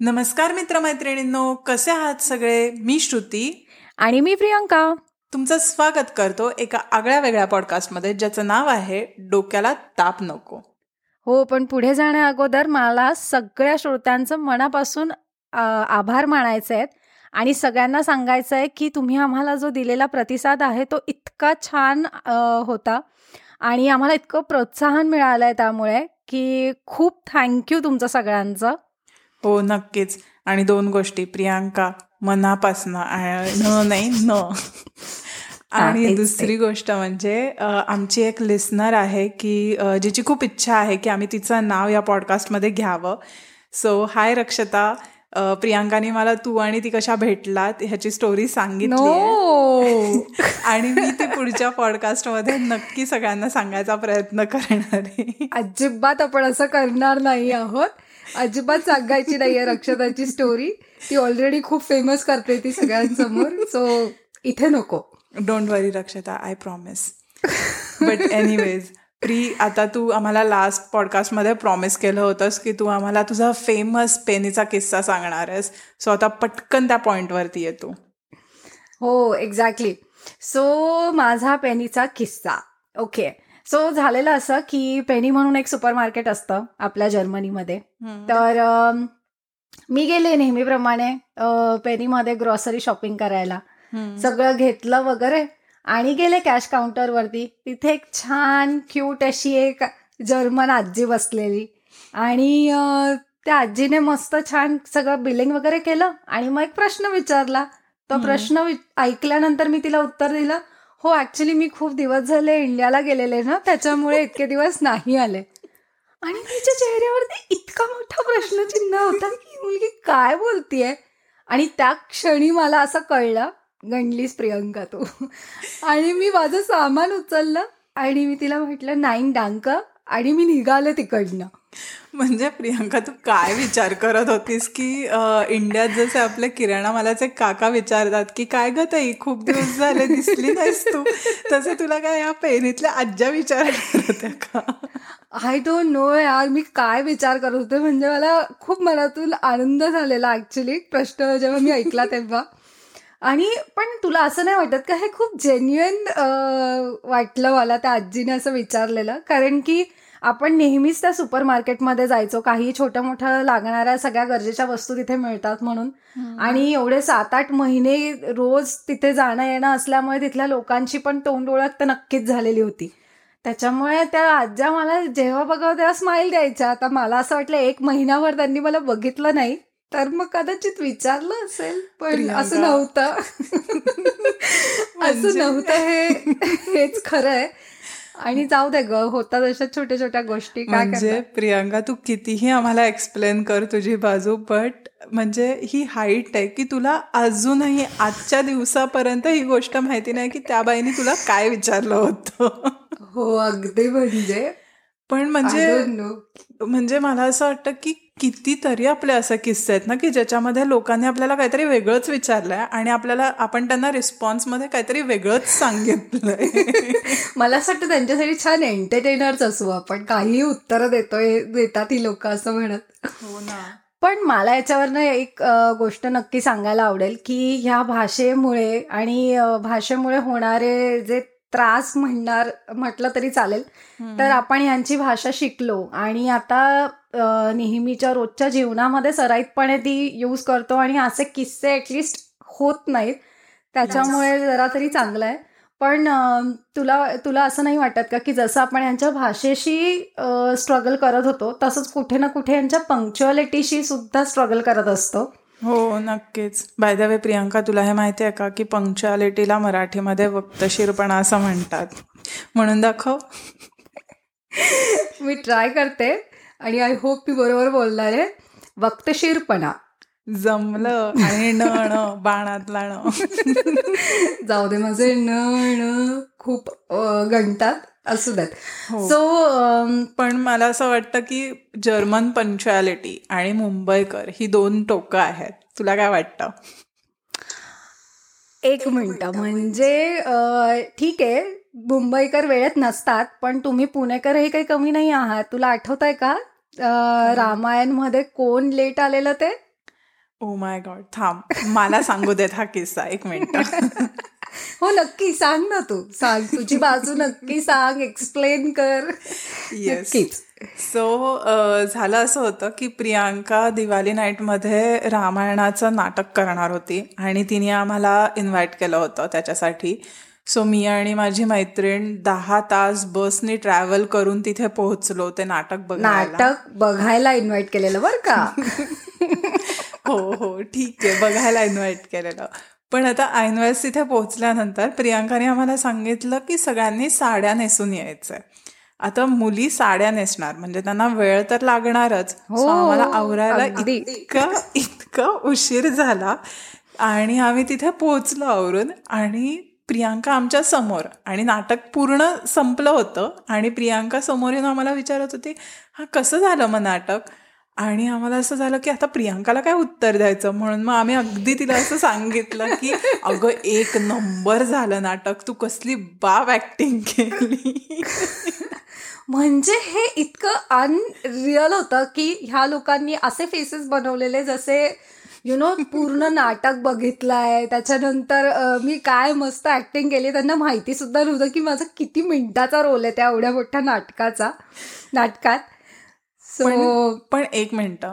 नमस्कार मित्रमैत्रिणींनो कसे आहात सगळे? मी श्रुती. आणि मी प्रियंका. तुमचं स्वागत करतो एका आगळ्या वेगळ्या पॉडकास्टमध्ये ज्याचं नाव आहे डोक्याला ताप नको. हो पण पुढे जाण्या अगोदर मला सगळ्या श्रोत्यांचं मनापासून आभार मानायचे आहेत आणि सगळ्यांना सांगायचं आहे की तुम्ही आम्हाला जो दिलेला प्रतिसाद आहे तो इतका छान होता. आणि आम्हाला इतकं प्रोत्साहन मिळालं आहे त्यामुळे की खूप थँक्यू तुमचं सगळ्यांचं. हो नक्कीच. आणि दोन गोष्टी. प्रियांका मनापासनं नाही न. आणि. दुसरी गोष्ट म्हणजे आमची एक लिस्नर आहे की जिची खूप इच्छा आहे की आम्ही तिचं नाव या पॉडकास्टमध्ये घ्यावं. सो हाय रक्षता. प्रियांकाने मला तू आणि ती कशा भेटलात ह्याची स्टोरी सांगितली आणि मी ते पुढच्या पॉडकास्टमध्ये नक्की सगळ्यांना सांगायचा प्रयत्न करणार. आहे अजिबात आपण असं करणार नाही आहोत. अजिबात सांगायची नाहीये रक्षताची स्टोरी ती ऑलरेडी खूप फेमस करते ती सगळ्यांसमोर. सो इथे नको. Don't worry Rakshata I promise but anyways pre आता तू आम्हाला लास्ट पॉडकास्टमध्ये प्रॉमिस केलं होतंस की तू आम्हाला तुझा फेमस पेनीचा किस्सा सांगणार आहेस. सो आता पटकन त्या पॉइंटवरती येतो हो एक्झॅक्टली सो माझा पेनीचा किस्सा. ओके सो झालेलं असं की पेनी म्हणून एक सुपर मार्केट असतं आपल्या जर्मनीमध्ये. तर मी गेले नेहमीप्रमाणे पेनीमध्ये ग्रॉसरी शॉपिंग करायला. सगळं घेतलं वगैरे आणि गेले कॅश काउंटरवरती तिथे एक छान क्यूट अशी एक जर्मन आजी बसलेली. आणि त्या आजीने मस्त छान सगळं बिलिंग वगैरे केलं आणि मग एक प्रश्न विचारला. तो. प्रश्न ऐकल्यानंतर मी तिला उत्तर दिलं. हो ऍक्च्युली मी खूप दिवस झाले इंडियाला गेलेले ना त्याच्यामुळे इतके दिवस नाही आले. आणि तिच्या चेहऱ्यावरती इतका मोठा प्रश्नचिन्ह होता की मुलगी काय बोलतीये? आणि त्या क्षणी मला असं कळलं गणलीस प्रियंका तू. आणि मी माझं सामान उचललं आणि मी तिला म्हटलं नाईन डांक आणि मी निघाले तिकडनं. म्हणजे प्रियांका तू काय विचार करत होतीस की इंडियात जसे आपले किराणा मालाचे काका विचारतात की काय ग ताई खूप दिवस झाले दिसली नाहीस तू. तसे तुला काय या पेनीतल्या आज्या विचार होत्या का? आय डोंट नो यार मी काय विचार करत होते म्हणजे मला खूप मनातून आनंद झालेला ऍक्च्युली प्रश्न जेव्हा मी ऐकला तेव्हा. आणि पण तुला असं नाही वाटत का हे खूप जेन्युअन वाटलं मला त्या आजीने असं विचारलेलं? कारण की आपण नेहमीच त्या सुपर मार्केटमध्ये जायचो. काही छोट्या मोठ्या लागणाऱ्या सगळ्या गरजेच्या वस्तू तिथे मिळतात म्हणून. आणि एवढे सात आठ महिने रोज तिथे जाणं येणं असल्यामुळे तिथल्या लोकांची पण तोंड ओळख तर नक्कीच झालेली होती. त्याच्यामुळे त्या आज्या मला जेव्हा बघावं तेव्हा स्माईल द्यायच्या. आता मला असं वाटलं एक महिनाभर त्यांनी मला बघितलं नाही. तर मग कदाचित विचारलं असेल पण. असं नव्हतं. असं म्हणजे- नव्हतं हे हेच खरं आहे. आणि जाऊ दे ग होतात अशा छोट्या छोट्या गोष्टी काय म्हणजे प्रियांका तू कितीही आम्हाला एक्सप्लेन कर तुझी बाजू बट म्हणजे ही हाईट आहे की तुला अजूनही आजच्या दिवसापर्यंत ही गोष्ट माहिती नाही की त्या बाईने तुला काय विचारलं होतं. हो अगदी म्हणजे. पण म्हणजे. म्हणजे मला असं वाटतं की कितीतरी आपले असे किस्से आहेत ना की ज्याच्यामध्ये लोकांनी आपल्याला काहीतरी वेगळंच विचारलंय आणि आपल्याला आपण त्यांना रिस्पॉन्समध्ये काहीतरी वेगळंच सांगितलंय. मला असं वाटतं त्यांच्यासाठी छान एंटरटेनर्स असू आपण. काही उत्तरं देतोय देतात ही लोक असं म्हणत. हो ना. पण मला याच्यावरनं एक गोष्ट नक्की सांगायला आवडेल की ह्या भाषेमुळे आणि भाषेमुळे होणारे जे त्रास म्हणणार म्हटलं तरी चालेल. तर आपण यांची भाषा शिकलो आणि आता नेहमीच्या रोजच्या जीवनामध्ये सराईतपणे ती यूज करतो आणि असे किस्से ॲटलिस्ट होत नाहीत. त्याच्यामुळे जरा तरी चांगलं आहे. पण तुला तुला असं नाही वाटत का की जसं आपण यांच्या भाषेशी स्ट्रगल करत होतो तसंच कुठे ना कुठे यांच्या पंक्च्युअलिटीशी सुद्धा स्ट्रगल करत असतो? हो नक्कीच. बाय द वे प्रियांका तुला हे माहिती आहे का की पंक्च्युअलिटीला मराठीमध्ये वक्तशीरपणा असं म्हणतात. म्हणून दाखव. मी ट्राय करते. आणि आय होप मी बरोबर बोलणार आहे. वक्तशीरपणा. जमलं. आणि न न बाणातला न. जाऊ दे माझे न न खूप गणतात. असू देत. हो. सो पण मला असं वाटतं की जर्मन पंक्च्युअलिटी आणि मुंबईकर ही दोन टोकं आहेत. तुला काय वाटतं? एक मिनिट. म्हणजे अ, ठीक आहे मुंबईकर वेळेत नसतात पण तुम्ही पुणेकर हे काही कमी नाही आहात. तुला आठवत आहे का? अ, रामायणमध्ये कोण लेट आलेलं ते? ओ माय गॉड थांब. मला सांगू देत हा किस्सा. एक मिनिट. हो नक्की सांग ना तू. सांग. तुझी बाजू नक्की सांग. एक्सप्लेन कर. येस नक्कीच. सो झालं असं होतं की प्रियांका दिवाळी नाईटमध्ये रामायणाचं नाटक करणार होती आणि तिने आम्हाला इन्व्हाइट केलं होतं त्याच्यासाठी. सो मी आणि माझी मैत्रीण दहा तास बसनी ट्रॅव्हल करून तिथे पोहोचलो ते नाटक बघायला. नाटक बघायला इन्व्हाइट केलेलं बरं का? हो हो. ठीक आहे. बघायला इन्व्हाइट केलेलं. पण आता वेळेस तिथे पोहोचल्यानंतर प्रियांकाने आम्हाला सांगितलं की सगळ्यांनी साड्या नेसून यायचंय. आता मुली साड्या नेसणार म्हणजे त्यांना वेळ तर लागणारच. हो, आम्हाला आवरायला. इतकं इतकं उशीर झाला. आणि आम्ही तिथे पोहोचलो आवरून आणि प्रियांका आमच्यासमोर आणि नाटक पूर्ण संपलं होतं. आणि प्रियांका समोर येऊन आम्हाला विचारत होती हा कसं झालं मग नाटक? आणि आम्हाला असं झालं की आता प्रियांकाला काय उत्तर द्यायचं? म्हणून मग आम्ही अगदी तिला असं सांगितलं की अगं एक नंबर झालं नाटक. तू कसली बाब ऍक्टिंग केली. म्हणजे हे इतकं अनरिअल होतं की ह्या लोकांनी असे फेसेस बनवलेले जसे यु नो पूर्ण नाटक बघितलंय. त्याच्यानंतर मी काय मस्त ऍक्टिंग केली त्यांना माहिती सुद्धा नव्हतं की माझा किती मिनिटाचा रोल आहे त्या एवढ्या मोठ्या नाटकाचा नाटकात. पण पण एक मिनिट.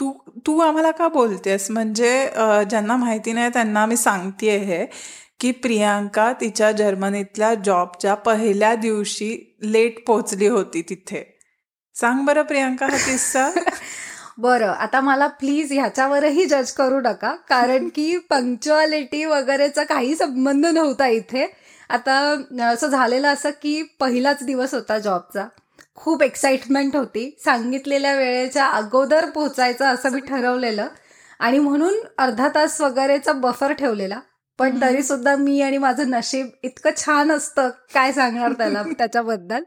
तू तू आम्हाला का बोलतेस? म्हणजे ज्यांना माहिती नाही त्यांना मी सांगतेय हे की प्रियांका तिच्या जर्मनीतल्या जॉबच्या पहिल्या दिवशी लेट पोचली होती तिथे. सांग बरं प्रियांका हा किस्सा. बरं आता मला प्लीज ह्याच्यावरही जज करू नका कारण की पंक्च्युअलिटी वगैरेचा काही संबंध नव्हता इथे. आता असं झालेलं असं की पहिलाच दिवस होता जॉबचा. खूप एक्साइटमेंट होती. सांगितलेल्या वेळेच्या अगोदर पोचायचं असं मी ठरवलेलं. आणि म्हणून अर्धा तास वगैरेचा बफर ठेवलेला. पण तरी सुद्धा मी आणि माझं नशीब इतकं छान असतं. काय सांगणार त्याला त्याच्याबद्दल?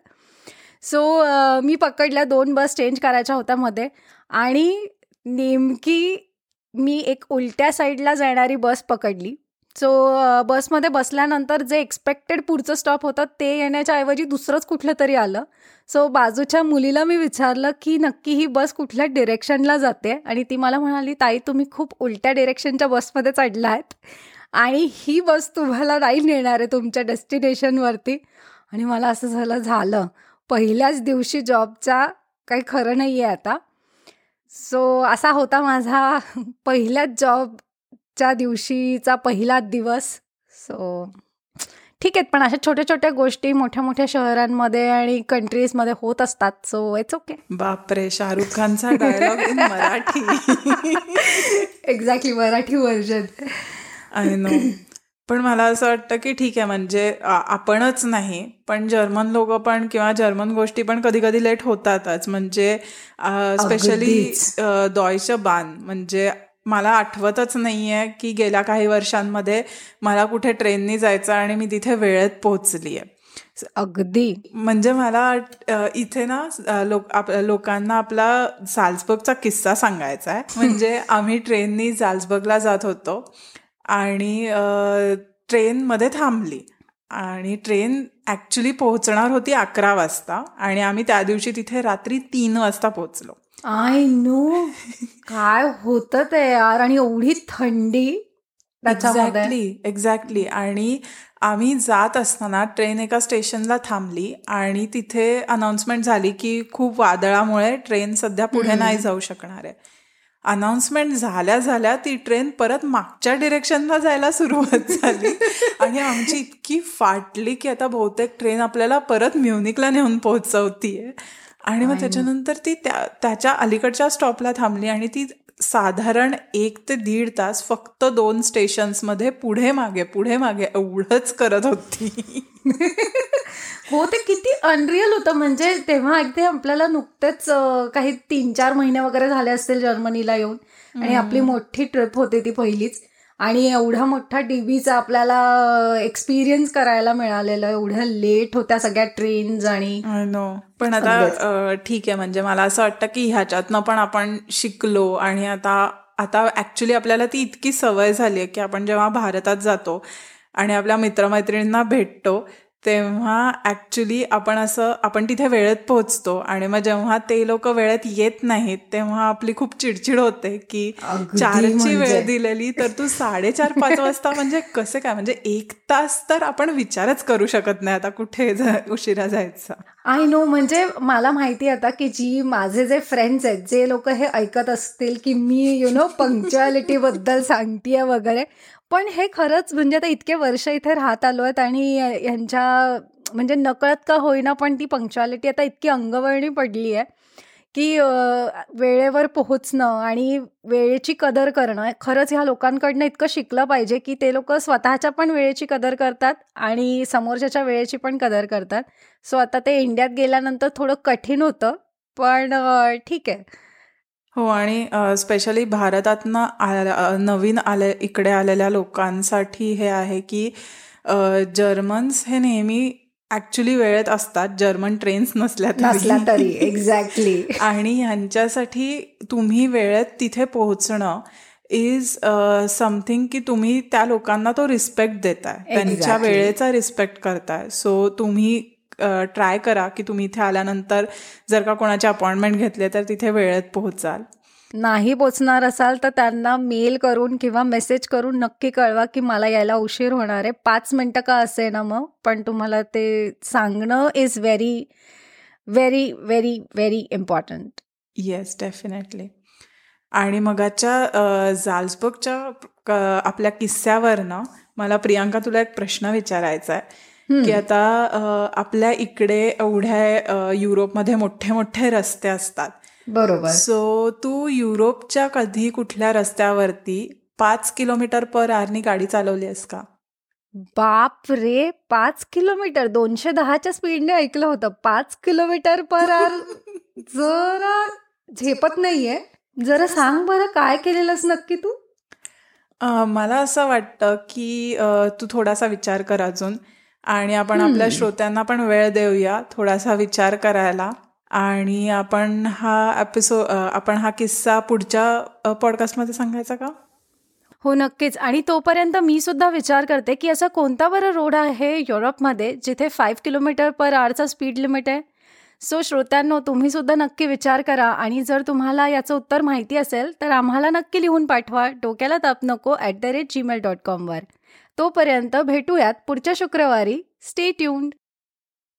सो मी पकडल्या दोन बस चेंज करायच्या होत्या मध्ये. आणि नेमकी मी एक उलट्या साईडला जाणारी बस पकडली. सो बसमध्ये बसल्यानंतर जे एक्सपेक्टेड पुढचं स्टॉप होतं ते येण्याच्या ऐवजी दुसरंच कुठलं तरी आलं. सो बाजूच्या मुलीला मी विचारलं की नक्की ही बस कुठल्या डिरेक्शनला जाते? आणि ती मला म्हणाली ताई तुम्ही खूप उलट्या डिरेक्शनच्या बसमध्ये चढला आहेत. आणि ही बस तुम्हाला नाही नेणार आहे तुमच्या डेस्टिनेशनवरती आणि मला असं झालं झालं. पहिल्याच दिवशी जॉबचा काही खरं नाही आहे आता. सो असा होता माझा पहिल्याच जॉब जॉबच्या दिवशीचा पहिला दिवस. सो ठीक आहेत पण अशा छोट्या छोट्या गोष्टी मोठ्या मोठ्या शहरांमध्ये आणि कंट्रीजमध्ये होत असतात. सो इट्स ओके बापरे शाहरुख खानचा dialogue in Marathi. Exactly Marathi version I know पण मला असं वाटतं की ठीक आहे म्हणजे आपणच नाही पण जर्मन लोक पण किंवा जर्मन गोष्टी पण कधी कधी लेट होतातच. म्हणजे स्पेशली. दॉयच बान म्हणजे मला आठवतच नाहीये की गेल्या काही वर्षांमध्ये मला कुठे ट्रेननी जायचं आणि मी तिथे वेळेत पोहोचली आहे अगदी. म्हणजे मला इथे ना लोक आप लोकांना आपला साल्सबर्गचा किस्सा सांगायचा आहे. म्हणजे आम्ही ट्रेननी जाल्सबर्गला जात होतो आणि ट्रेनमध्ये थांबली आणि ट्रेन ॲक्च्युली पोहोचणार होती अकरा वाजता आणि आम्ही त्या दिवशी तिथे रात्री तीन वाजता पोहोचलो. I know. काय होतं ते यार? आणि एवढी थंडी एक्झॅक्टली एक्झॅक्टली. आणि आम्ही जात असताना ट्रेन एका स्टेशनला थांबली आणि तिथे अनाउन्समेंट झाली की खूप वादळामुळे ट्रेन सध्या पुढे नाही जाऊ शकणार आहे. अनाउन्समेंट झाल्या झाल्या ती ट्रेन परत मागच्या डिरेक्शनला जायला सुरुवात झाली. आणि आमची इतकी फाटली की आता बहुतेक ट्रेन आपल्याला परत म्युनिकला नेऊन पोहोचवतीये. आणि मग त्याच्यानंतर ती त्या त्याच्या अलीकडच्या स्टॉपला थांबली आणि ती साधारण एक ते दीड तास फक्त दोन स्टेशन्समध्ये पुढे मागे पुढे मागे एवढंच करत होती. हो ते किती अनरिअल होतं. म्हणजे तेव्हा अगदी आपल्याला नुकतेच काही तीन चार महिने वगैरे झाले असतील जर्मनीला येऊन. आणि आपली मोठी ट्रिप होती ती पहिलीच. आणि एवढा मोठा टीव्हीचा आपल्याला एक्सपिरियन्स करायला मिळालेलं एवढ्या लेट होत्या सगळ्या ट्रेन्स आणि नो पण आता ठीक आहे म्हणजे मला असं वाटतं की ह्याच्यातनं पण आपण शिकलो आणि आता आता ऍक्च्युली आपल्याला ती इतकी सवय झाली आहे की आपण जेव्हा भारतात जातो आणि आपल्या मित्रमैत्रिणींना भेटतो तेव्हा ऍक्च्युली आपण असं आपण तिथे वेळेत पोहोचतो आणि मग जेव्हा ते लोक वेळेत येत नाहीत तेव्हा आपली खूप चिडचिड होते की चारची म्हणजे. वेळ दिलेली तर तू साडेचार पाच वाजता म्हणजे कसे काय म्हणजे एक तास तर आपण विचारच करू शकत नाही आता कुठे उशिरा जायचा आय नो म्हणजे मला माहिती आता की जी माझे जे फ्रेंड्स आहेत जे लोक हे ऐकत असतील की मी यु नो पंक्च्युअलिटी बद्दल सांगतेय वगैरे पण हे खरंच म्हणजे आता इतके वर्ष इथे राहत आलो आहेत आणि यांच्या म्हणजे नकळत का होईना पण ती पंक्च्युअलिटी आता इतकी अंगवळणी पडली आहे की वेळेवर पोहोचणं आणि वेळेची कदर करणं खरंच ह्या लोकांकडनं इतकं शिकलं पाहिजे की ते लोक स्वतःच्या पण वेळेची कदर करतात आणि समोरच्याच्या वेळेची पण कदर करतात. सो आता ते इंडियात गेल्यानंतर थोडं कठीण होतं पण ठीक आहे. हो आणि स्पेशली भारतातनं आ- नवीन आले इकडे आलेल्या लोकांसाठी हे आहे की जर्मन्स हे नेहमी ऍक्च्युली वेळेत असतात जर्मन ट्रेन्स नसल्या नसला तरी एक्झॅक्टली आणि ह्यांच्यासाठी तुम्ही वेळेत तिथे पोहोचणं इज समथिंग की तुम्ही त्या लोकांना तो रिस्पेक्ट देताय. त्यांच्या. वेळेचा रिस्पेक्ट करताय. सो तुम्ही ट्राय करा की तुम्ही इथे आल्यानंतर जर का कोणाची अपॉइंटमेंट घेतली तर तिथे वेळेत पोहोचाल. नाही पोचणार असाल तर त्यांना मेल करून किंवा मेसेज करून नक्की कळवा की मला यायला उशीर होणार आहे. पाच मिनटं का असे ना मग? पण तुम्हाला ते सांगणं is very very very very important yes definitely आणि मगाच्या जाल्सबर्गच्या आपल्या किस्स्यावरनं मला प्रियांका तुला एक प्रश्न विचारायचा आहे की आता आपल्या इकडे एवढ्या युरोपमध्ये मोठे मोठे रस्ते असतात. बरोबर. सो तू युरोपच्या कधी कुठल्या रस्त्यावरती पाच किलोमीटर पर आरनी गाडी चालवली आहेस का? बाप रे पाच किलोमीटर. दोनशे दहाच्या स्पीडने ऐकलं होतं. पाच किलोमीटर पर आर जरा झेपत नाहीये. जरा सांग बरं काय केलेलंस नक्की तू? मला असं वाटतं की तू थोडासा विचार कर अजून. आणि आपण आपल्या श्रोत्यांना पण वेळ देऊया थोडासा विचार करायला. आणि आपण हा एपिसोड आपण हा किस्सा पुढच्या पॉडकास्टमध्ये सांगायचा का? हो नक्कीच. आणि तोपर्यंत मी सुद्धा विचार करते की असा कोणता बरं रोड आहे युरोपमध्ये जिथे फाईव्ह किलोमीटर पर आवरचा स्पीड लिमिट आहे? सो श्रोत्यांनो तुम्ही सुद्धा नक्की विचार करा. आणि जर तुम्हाला याचं उत्तर माहिती असेल तर आम्हाला नक्की लिहून पाठवा. डोक्याला ताप नको at the rate Gmail dot कॉमवर तोपर्यंत भेटूयात पुढच्या शुक्रवारी. Stay tuned